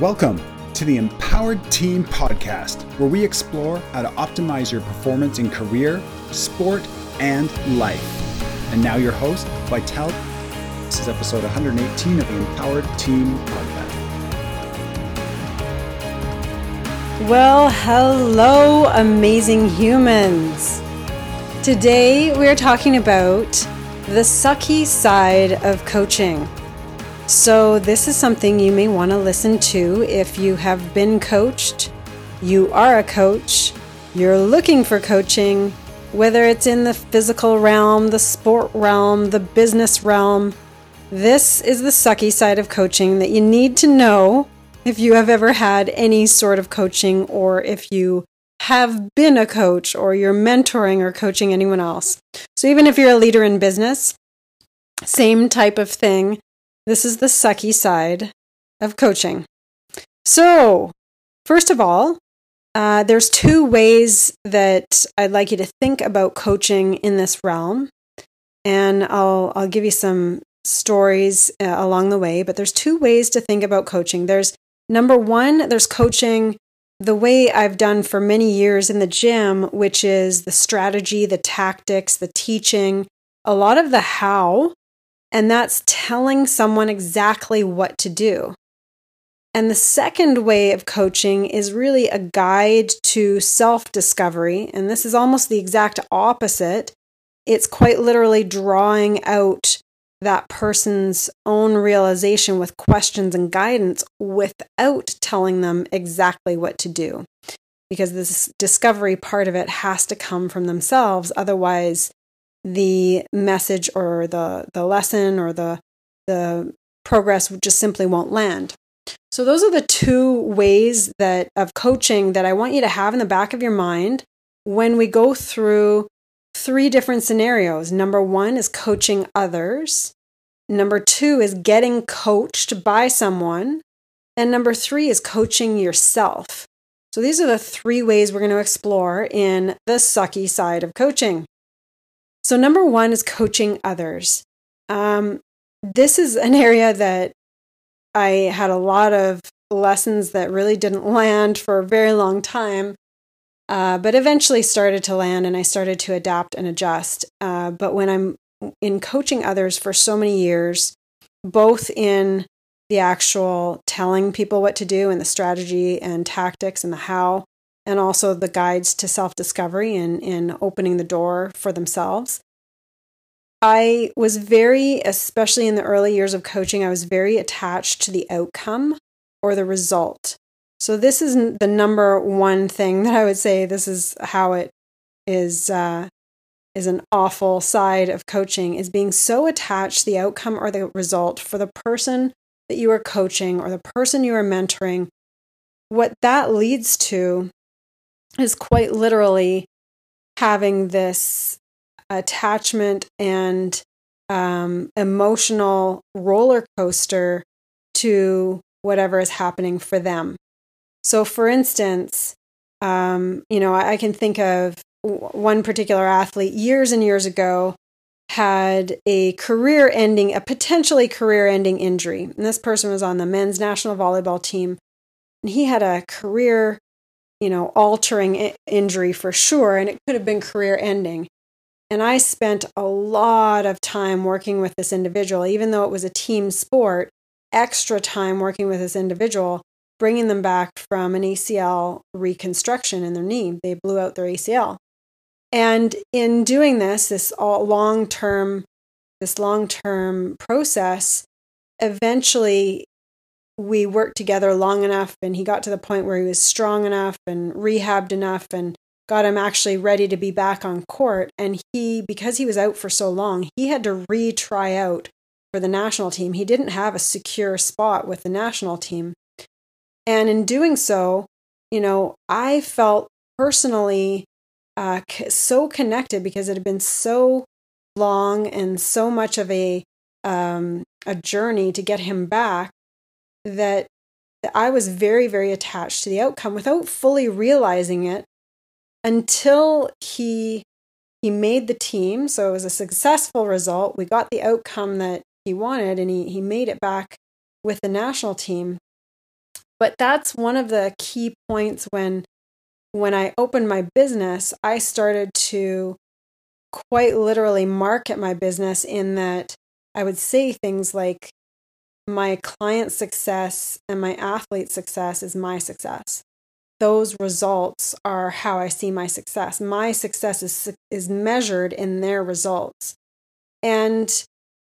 Welcome to the Empowered Team Podcast, where we explore how to optimize your performance in career, sport, and life. And now, your host, Vital. This is episode 118 of the Empowered Team Podcast. Well, hello, amazing humans. Today, we're talking about the sucky side of coaching. So, this is something you may want to listen to if you have been coached, you are a coach, you're looking for coaching, whether it's in the physical realm, the sport realm, the business realm. This is the sucky side of coaching that you need to know if you have ever had any sort of coaching or if you have been a coach or you're mentoring or coaching anyone else. So, even if you're a leader in business, same type of thing this is the sucky side of coaching. So, first of all, uh, there's two ways that I'd like you to think about coaching in this realm, and I'll I'll give you some stories uh, along the way. But there's two ways to think about coaching. There's number one, there's coaching the way I've done for many years in the gym, which is the strategy, the tactics, the teaching, a lot of the how and that's telling someone exactly what to do. And the second way of coaching is really a guide to self discovery. And this is almost the exact opposite. It's quite literally drawing out that person's own realization with questions and guidance without telling them exactly what to do. Because this discovery part of it has to come from themselves. Otherwise, the message or the the lesson or the the progress just simply won't land. So those are the two ways that of coaching that I want you to have in the back of your mind when we go through three different scenarios. Number 1 is coaching others. Number 2 is getting coached by someone. And number 3 is coaching yourself. So these are the three ways we're going to explore in the sucky side of coaching. So, number one is coaching others. Um, this is an area that I had a lot of lessons that really didn't land for a very long time, uh, but eventually started to land and I started to adapt and adjust. Uh, but when I'm in coaching others for so many years, both in the actual telling people what to do and the strategy and tactics and the how, and also the guides to self discovery and in opening the door for themselves. I was very, especially in the early years of coaching, I was very attached to the outcome or the result. So, this is the number one thing that I would say this is how it is. Uh, is an awful side of coaching is being so attached to the outcome or the result for the person that you are coaching or the person you are mentoring what that leads to is quite literally having this attachment and um, emotional roller coaster to whatever is happening for them. So, for instance, um, you know, I, I can think of one particular athlete years and years ago had a career ending, a potentially career ending injury. And this person was on the men's national volleyball team. And he had a career you know, altering injury for sure, and it could have been career ending. And I spent a lot of time working with this individual, even though it was a team sport, extra time working with this individual, bringing them back from an ACL reconstruction in their knee. They blew out their ACL. And in doing this, this long term, this long term process, eventually we worked together long enough and he got to the point where he was strong enough and rehabbed enough and got him actually ready to be back on court. And he because he was out for so long he had to retry out for the national team. He didn't have a secure spot with the national team. And in doing so you know i felt personally uh, so connected because it had been so long and so much of a um, a journey to get him back that I was very, very attached to the outcome without fully realizing it until he he made the team. So it was a successful result. We got the outcome that he wanted and he, he made it back with the national team. But that's one of the key points when when I opened my business, I started to quite literally market my business in that I would say things like my client success and my athlete success is my success. Those results are how I see my success. My success is is measured in their results. And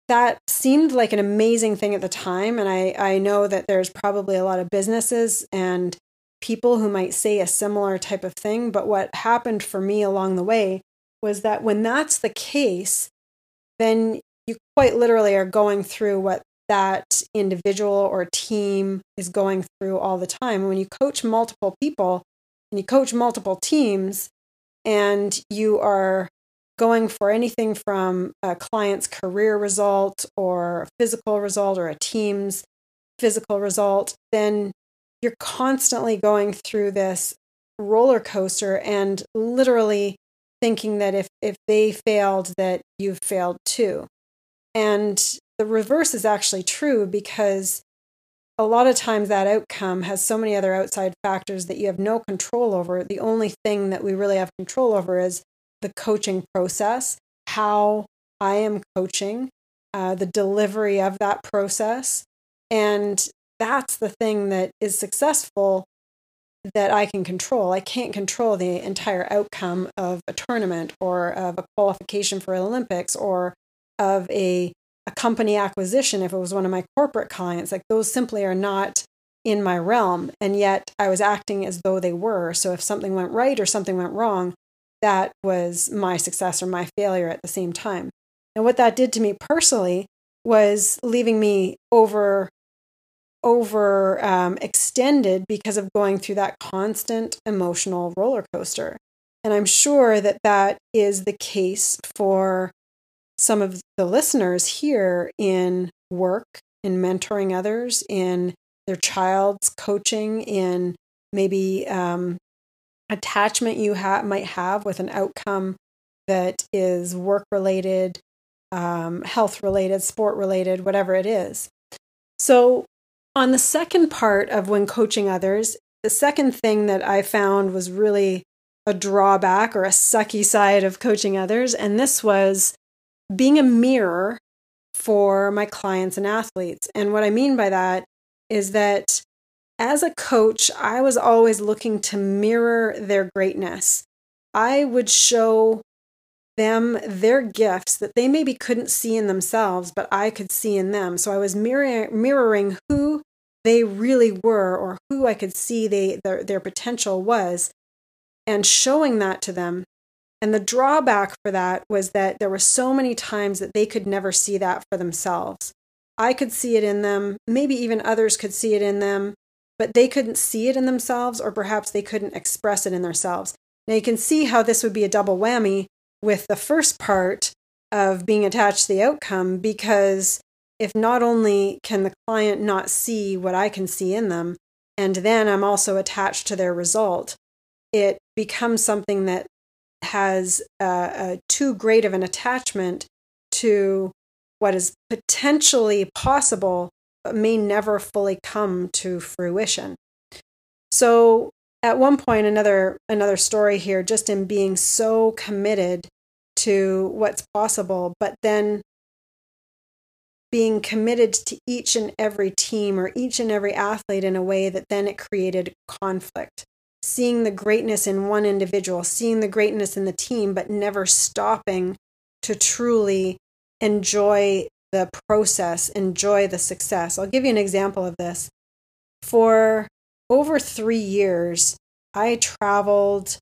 that seemed like an amazing thing at the time and I I know that there's probably a lot of businesses and people who might say a similar type of thing, but what happened for me along the way was that when that's the case, then you quite literally are going through what that individual or team is going through all the time. When you coach multiple people and you coach multiple teams and you are going for anything from a client's career result or physical result or a team's physical result, then you're constantly going through this roller coaster and literally thinking that if if they failed that you've failed too and the reverse is actually true because a lot of times that outcome has so many other outside factors that you have no control over the only thing that we really have control over is the coaching process how i am coaching uh, the delivery of that process and that's the thing that is successful that I can control. I can't control the entire outcome of a tournament or of a qualification for Olympics or of a, a company acquisition if it was one of my corporate clients. Like those simply are not in my realm. And yet I was acting as though they were. So if something went right or something went wrong, that was my success or my failure at the same time. And what that did to me personally was leaving me over over um, extended because of going through that constant emotional roller coaster. And I'm sure that that is the case for some of the listeners here in work, in mentoring others, in their child's coaching, in maybe um, attachment you ha- might have with an outcome that is work related, um, health related, sport related, whatever it is. So, on the second part of when coaching others, the second thing that I found was really a drawback or a sucky side of coaching others. And this was being a mirror for my clients and athletes. And what I mean by that is that as a coach, I was always looking to mirror their greatness. I would show them their gifts that they maybe couldn't see in themselves, but I could see in them. So I was mirror- mirroring who they really were or who I could see they their, their potential was and showing that to them. And the drawback for that was that there were so many times that they could never see that for themselves. I could see it in them, maybe even others could see it in them, but they couldn't see it in themselves, or perhaps they couldn't express it in themselves. Now you can see how this would be a double whammy with the first part of being attached to the outcome because if not only can the client not see what I can see in them, and then I'm also attached to their result, it becomes something that has uh, too great of an attachment to what is potentially possible, but may never fully come to fruition. So, at one point, another another story here, just in being so committed to what's possible, but then being committed to each and every team or each and every athlete in a way that then it created conflict. Seeing the greatness in one individual, seeing the greatness in the team, but never stopping to truly enjoy the process, enjoy the success. I'll give you an example of this. For over three years, I traveled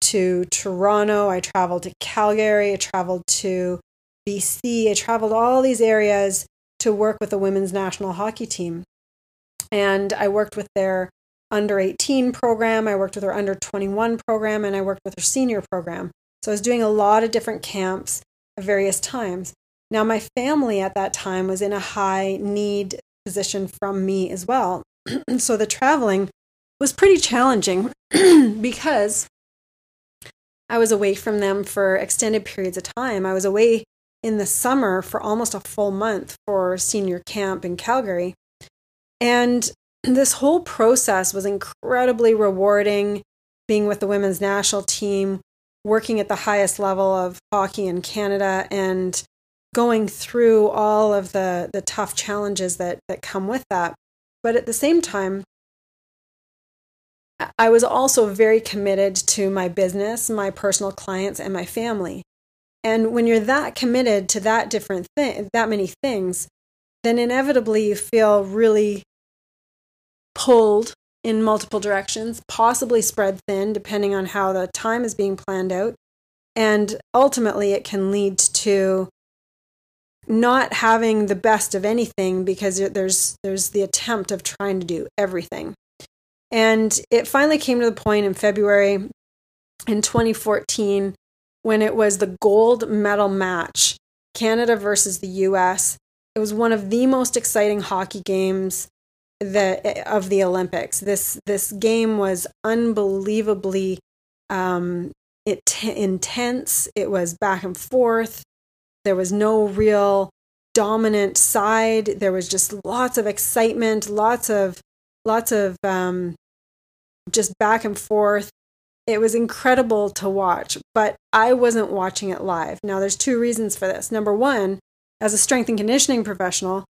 to Toronto, I traveled to Calgary, I traveled to BC. I traveled all these areas to work with the women's national hockey team. And I worked with their under 18 program, I worked with her under 21 program, and I worked with her senior program. So I was doing a lot of different camps at various times. Now, my family at that time was in a high need position from me as well. so the traveling was pretty challenging because I was away from them for extended periods of time. I was away in the summer for almost a full month for senior camp in Calgary. And this whole process was incredibly rewarding being with the women's national team, working at the highest level of hockey in Canada, and going through all of the, the tough challenges that, that come with that. But at the same time, I was also very committed to my business, my personal clients, and my family. And when you're that committed to that different thing, that many things, then inevitably you feel really pulled in multiple directions, possibly spread thin, depending on how the time is being planned out. And ultimately, it can lead to not having the best of anything because there's there's the attempt of trying to do everything. And it finally came to the point in February in 2014 when it was the gold medal match, Canada versus the US. It was one of the most exciting hockey games the of the Olympics. This this game was unbelievably um, it t- intense. It was back and forth. There was no real dominant side. There was just lots of excitement, lots of lots of um, just back and forth. It was incredible to watch, but I wasn't watching it live. Now, there's two reasons for this. Number one, as a strength and conditioning professional,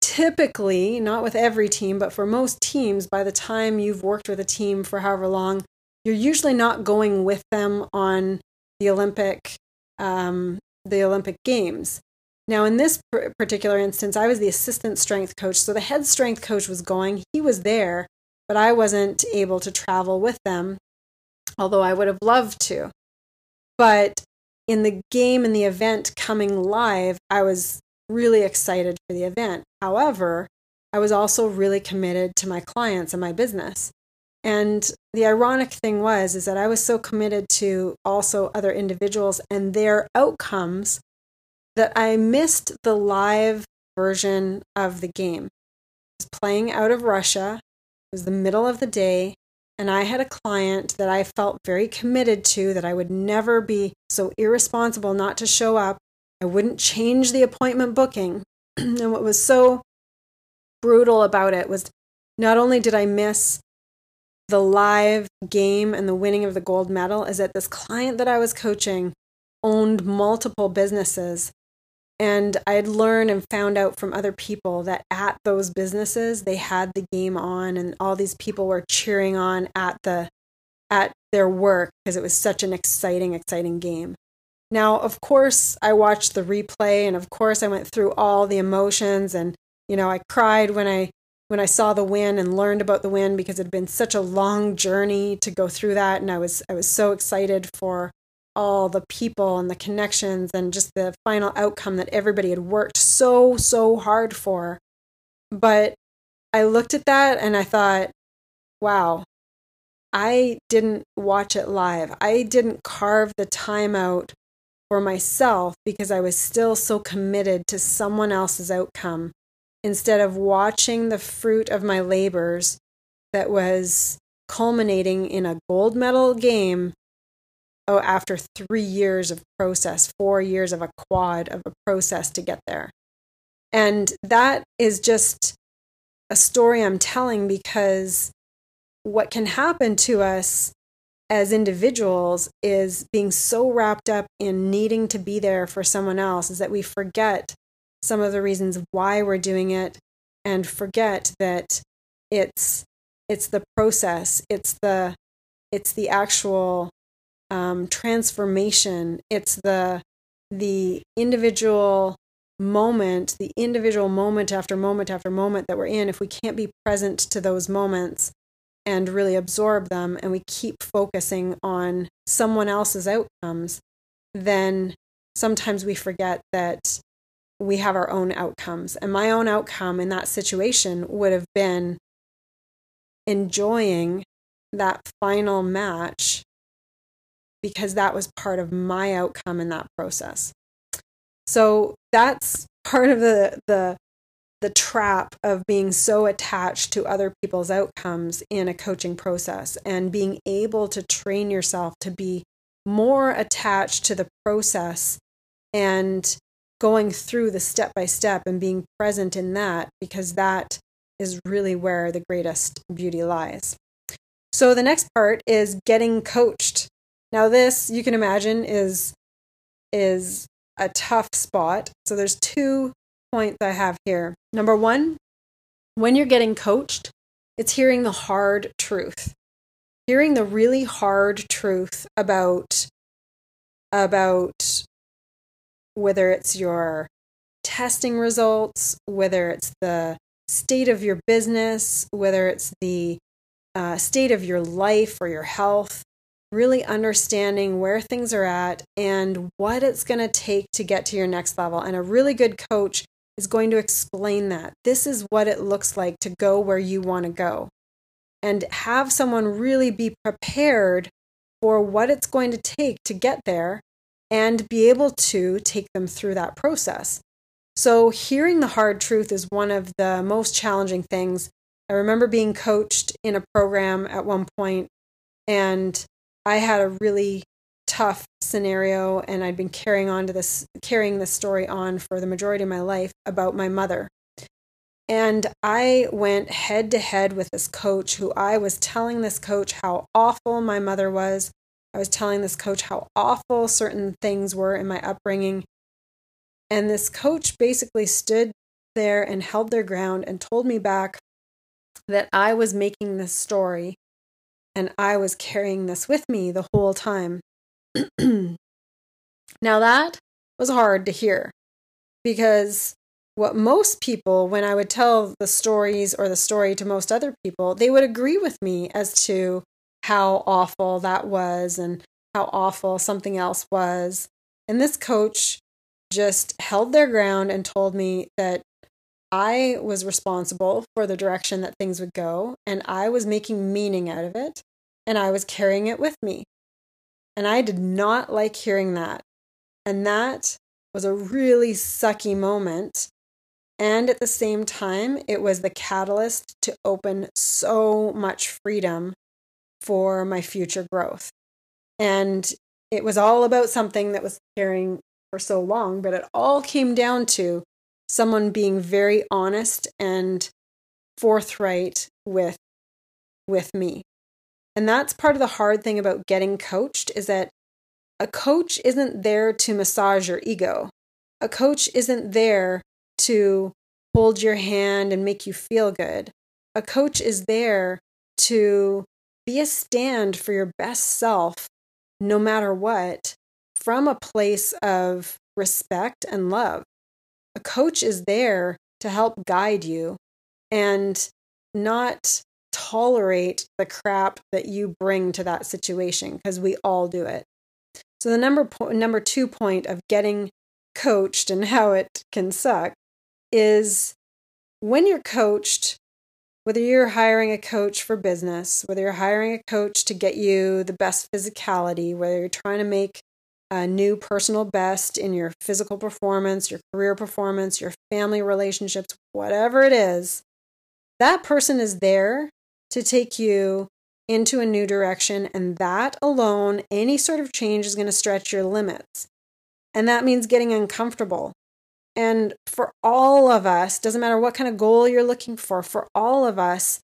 typically, not with every team, but for most teams, by the time you've worked with a team for however long, you're usually not going with them on the Olympic um, the Olympic Games. Now, in this particular instance, I was the assistant strength coach, so the head strength coach was going. He was there, but I wasn't able to travel with them, although I would have loved to. But in the game and the event coming live, I was really excited for the event. However, I was also really committed to my clients and my business. And the ironic thing was is that I was so committed to also other individuals and their outcomes that I missed the live version of the game. I was playing out of Russia. It was the middle of the day, and I had a client that I felt very committed to that I would never be so irresponsible not to show up I wouldn't change the appointment booking. and what was so brutal about it was not only did I miss the live game and the winning of the gold medal, is that this client that I was coaching owned multiple businesses. And I had learned and found out from other people that at those businesses they had the game on and all these people were cheering on at the at their work because it was such an exciting, exciting game. Now, of course, I watched the replay and of course I went through all the emotions and you know, I cried when I when I saw the win and learned about the win because it had been such a long journey to go through that and I was I was so excited for all the people and the connections and just the final outcome that everybody had worked so so hard for. But I looked at that and I thought, wow, I didn't watch it live. I didn't carve the time out for myself because I was still so committed to someone else's outcome instead of watching the fruit of my labors that was culminating in a gold medal game oh after 3 years of process 4 years of a quad of a process to get there. And that is just a story I'm telling because what can happen to us as individuals is being so wrapped up in needing to be there for someone else is that we forget some of the reasons why we're doing it and forget that it's it's the process it's the it's the actual um, transformation it's the the individual moment the individual moment after moment after moment that we're in. If we can't be present to those moments and really absorb them and we keep focusing on someone else's outcomes, then sometimes we forget that we have our own outcomes. And my own outcome in that situation would have been enjoying that final match because that was part of my outcome in that process. So that's part of the the the trap of being so attached to other people's outcomes in a coaching process and being able to train yourself to be more attached to the process and going through the step by step and being present in that because that is really where the greatest beauty lies. So the next part is getting coached. Now this you can imagine is is a tough spot. So there's two points I have here. Number 1, when you're getting coached, it's hearing the hard truth. Hearing the really hard truth about about whether it's your testing results, whether it's the state of your business, whether it's the uh, state of your life or your health, really understanding where things are at and what it's going to take to get to your next level. And a really good coach is going to explain that. This is what it looks like to go where you want to go. And have someone really be prepared for what it's going to take to get there and be able to take them through that process. So, hearing the hard truth is one of the most challenging things. I remember being coached in a program at one point, and I had a really tough scenario, and I'd been carrying on to this, carrying this story on for the majority of my life about my mother. And I went head to head with this coach who I was telling this coach how awful my mother was, I was telling this coach how awful certain things were in my upbringing. And this coach basically stood there and held their ground and told me back that I was making this story and I was carrying this with me the whole time. now, that was hard to hear because what most people, when I would tell the stories or the story to most other people, they would agree with me as to how awful that was and how awful something else was. And this coach just held their ground and told me that I was responsible for the direction that things would go, and I was making meaning out of it, and I was carrying it with me. And I did not like hearing that. And that was a really sucky moment. And at the same time, it was the catalyst to open so much freedom for my future growth. And it was all about something that was carrying for so long, but it all came down to someone being very honest and forthright with with me. And that's part of the hard thing about getting coached is that a coach isn't there to massage your ego. A coach isn't there to hold your hand and make you feel good. A coach is there to be a stand for your best self no matter what from a place of respect and love. A coach is there to help guide you and not tolerate the crap that you bring to that situation because we all do it. So the number po- number 2 point of getting coached and how it can suck is when you're coached whether you're hiring a coach for business, whether you're hiring a coach to get you the best physicality, whether you're trying to make a new personal best in your physical performance, your career performance, your family relationships, whatever it is, that person is there to take you into a new direction. And that alone, any sort of change is going to stretch your limits. And that means getting uncomfortable. And for all of us, doesn't matter what kind of goal you're looking for, for all of us,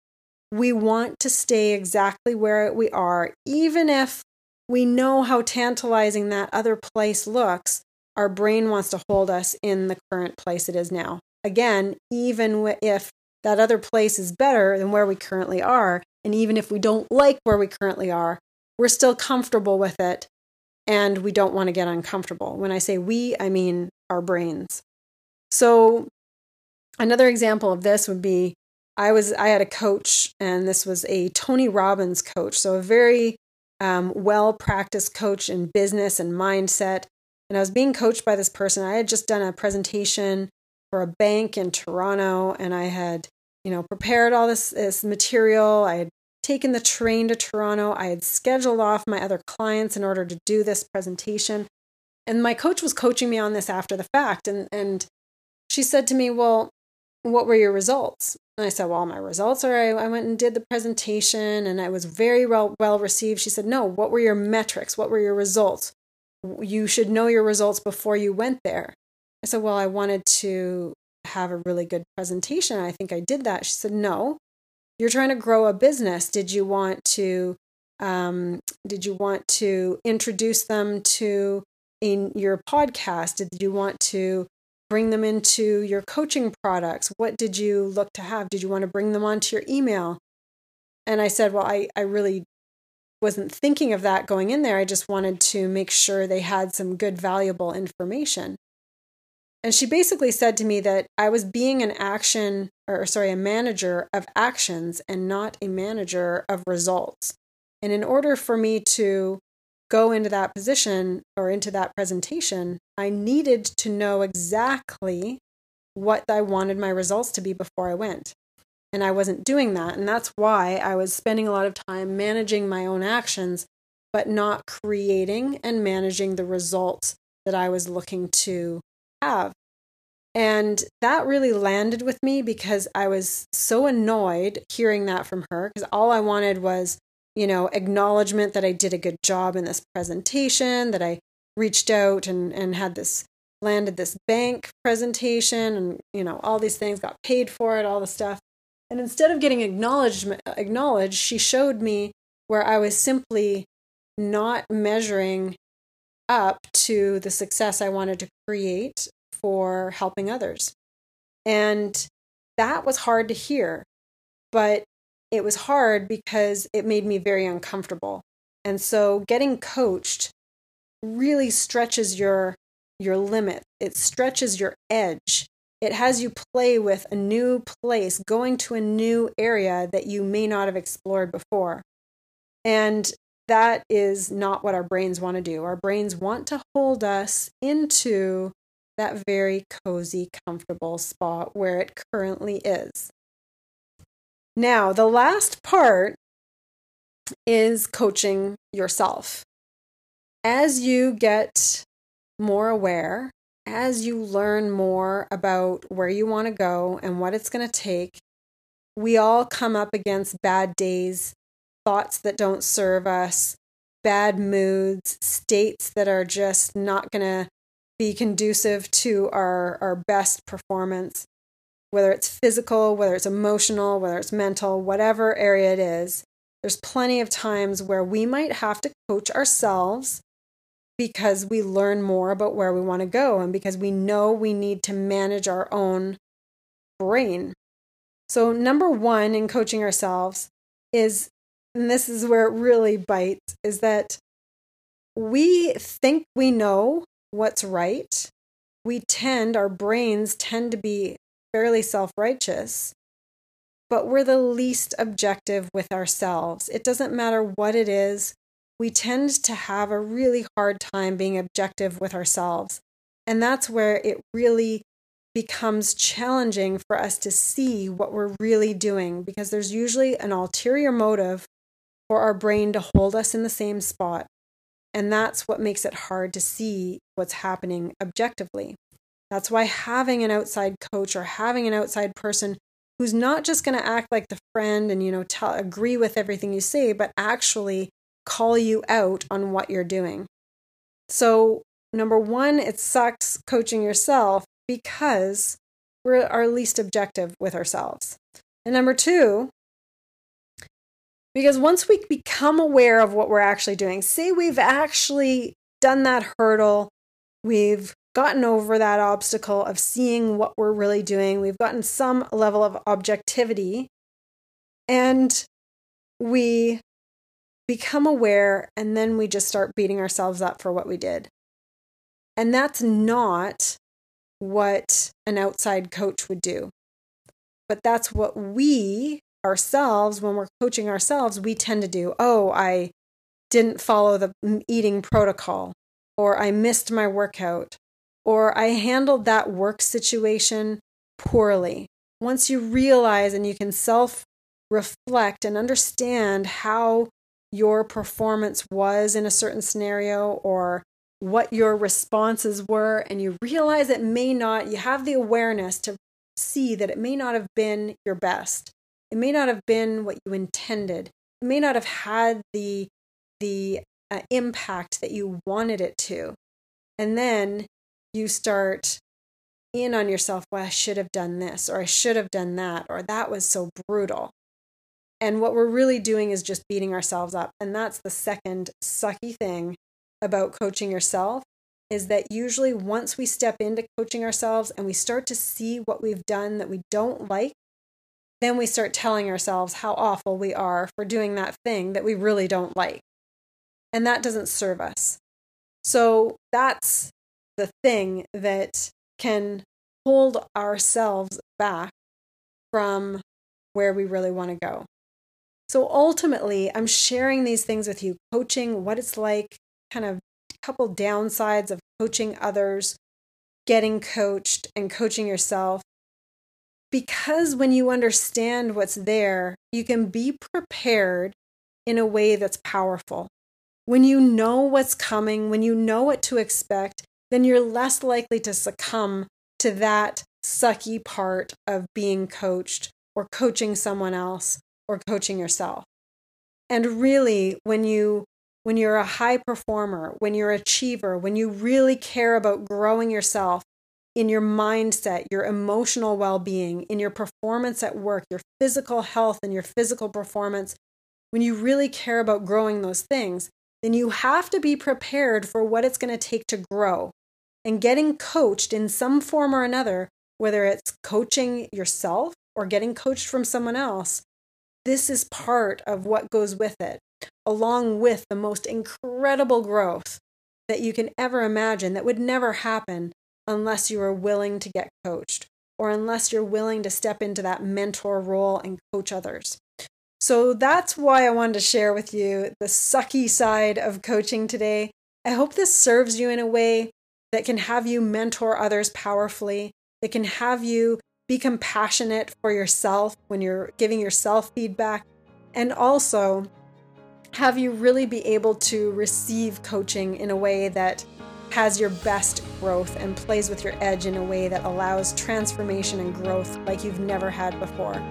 we want to stay exactly where we are, even if we know how tantalizing that other place looks. Our brain wants to hold us in the current place it is now. Again, even if that other place is better than where we currently are, and even if we don't like where we currently are, we're still comfortable with it and we don't want to get uncomfortable. When I say we, I mean our brains. So another example of this would be I was I had a coach and this was a Tony Robbins coach, so a very um, well practiced coach in business and mindset. And I was being coached by this person. I had just done a presentation for a bank in Toronto, and I had you know prepared all this this material. I had taken the train to Toronto. I had scheduled off my other clients in order to do this presentation. And my coach was coaching me on this after the fact. And and she said to me, Well, what were your results? And I said, Well, my results are I, I went and did the presentation and I was very well, well received. She said, No, what were your metrics? What were your results? You should know your results before you went there. I said, Well, I wanted to have a really good presentation. I think I did that. She said, No, you're trying to grow a business. Did you want to um, did you want to introduce them to in your podcast? Did you want to bring them into your coaching products? What did you look to have? Did you want to bring them onto your email? And I said, Well, I, I really wasn't thinking of that going in there. I just wanted to make sure they had some good, valuable information. And she basically said to me that I was being an action, or sorry, a manager of actions and not a manager of results. And in order for me to go into that position or into that presentation, I needed to know exactly what I wanted my results to be before I went. And I wasn't doing that. And that's why I was spending a lot of time managing my own actions, but not creating and managing the results that I was looking to have. And that really landed with me because I was so annoyed hearing that from her because all I wanted was you know, acknowledgement that I did a good job in this presentation, that I reached out and, and had this landed this bank presentation and, you know, all these things, got paid for it, all the stuff. And instead of getting acknowledgement acknowledged, she showed me where I was simply not measuring up to the success I wanted to create for helping others. And that was hard to hear. But it was hard because it made me very uncomfortable. And so getting coached really stretches your your limit. It stretches your edge. It has you play with a new place, going to a new area that you may not have explored before. And that is not what our brains want to do. Our brains want to hold us into that very cozy, comfortable spot where it currently is. Now, the last part is coaching yourself. As you get more aware, as you learn more about where you want to go and what it's going to take, we all come up against bad days, thoughts that don't serve us, bad moods, states that are just not going to be conducive to our, our best performance whether it's physical, whether it's emotional, whether it's mental, whatever area it is, there's plenty of times where we might have to coach ourselves because we learn more about where we want to go and because we know we need to manage our own brain. So, number one in coaching ourselves is, and this is where it really bites, is that we think we know what's right. We tend, our brains tend to be fairly self righteous, but we're the least objective with ourselves. It doesn't matter what it is, we tend to have a really hard time being objective with ourselves. And that's where it really becomes challenging for us to see what we're really doing because there's usually an ulterior motive for our brain to hold us in the same spot. And that's what makes it hard to see what's happening objectively. That's why having an outside coach or having an outside person who's not just going to act like the friend and you know tell, agree with everything you say but actually call you out on what you're doing. So, number 1, it sucks coaching yourself because we're our least objective with ourselves. And number 2, because once we become aware of what we're actually doing, say we've actually done that hurdle, we've gotten over that obstacle of seeing what we're really doing. We've gotten some level of objectivity and we become aware and then we just start beating ourselves up for what we did. And that's not what an outside coach would do. But that's what we ourselves, when we're coaching ourselves, we tend to do. Oh, I didn't follow the eating protocol, or I missed my workout, or I handled that work situation poorly. Once you realize and you can self reflect and understand how your performance was in a certain scenario or what your responses were, and you realize it may not, you have the awareness to see that it may not have been your best. It may not have been what you intended. It may not have had the the uh, impact that you wanted it to. And then you start in on yourself, well, I should have done this, or I should have done that, or that was so brutal. And what we're really doing is just beating ourselves up. And that's the second sucky thing about coaching yourself is that usually once we step into coaching ourselves and we start to see what we've done that we don't like, then we start telling ourselves how awful we are for doing that thing that we really don't like. And that doesn't serve us. So that's the thing that can hold ourselves back from where we really want to go. So ultimately, I'm sharing these things with you, coaching, what it's like, kind of a couple downsides of coaching others, getting coached, and coaching yourself. Because when you understand what's there, you can be prepared in a way that's powerful. When you know what's coming, when you know what to expect, then you're less likely to succumb to that sucky part of being coached or coaching someone else or coaching yourself. And really, when you when you're a high performer, when you're an achiever, when you really care about growing yourself in your mindset, your emotional well being, in your performance at work, your physical health, and your physical performance, when you really care about growing those things, then you have to be prepared for what it's going to take to grow. And getting coached in some form or another, whether it's coaching yourself or getting coached from someone else, this is part of what goes with it, along with the most incredible growth that you can ever imagine that would never happen unless you are willing to get coached or unless you're willing to step into that mentor role and coach others. So that's why I wanted to share with you the sucky side of coaching today. I hope this serves you in a way that can have you mentor others powerfully, that can have you be compassionate for yourself when you're giving yourself feedback, and also have you really be able to receive coaching in a way that has your best growth and plays with your edge in a way that allows transformation and growth like you've never had before.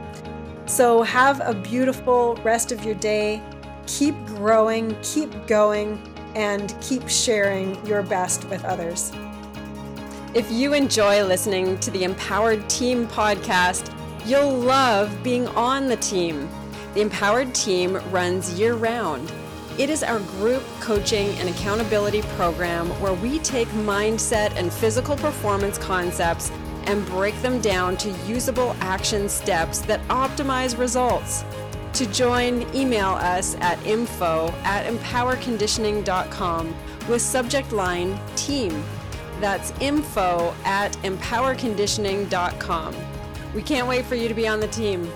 So, have a beautiful rest of your day. Keep growing, keep going, and keep sharing your best with others. If you enjoy listening to the Empowered Team podcast, you'll love being on the team. The Empowered Team runs year round. It is our group coaching and accountability program where we take mindset and physical performance concepts and break them down to usable action steps that optimize results. To join, email us at info at empowerconditioning.com with subject line team. That's info at empowerconditioning.com. We can't wait for you to be on the team.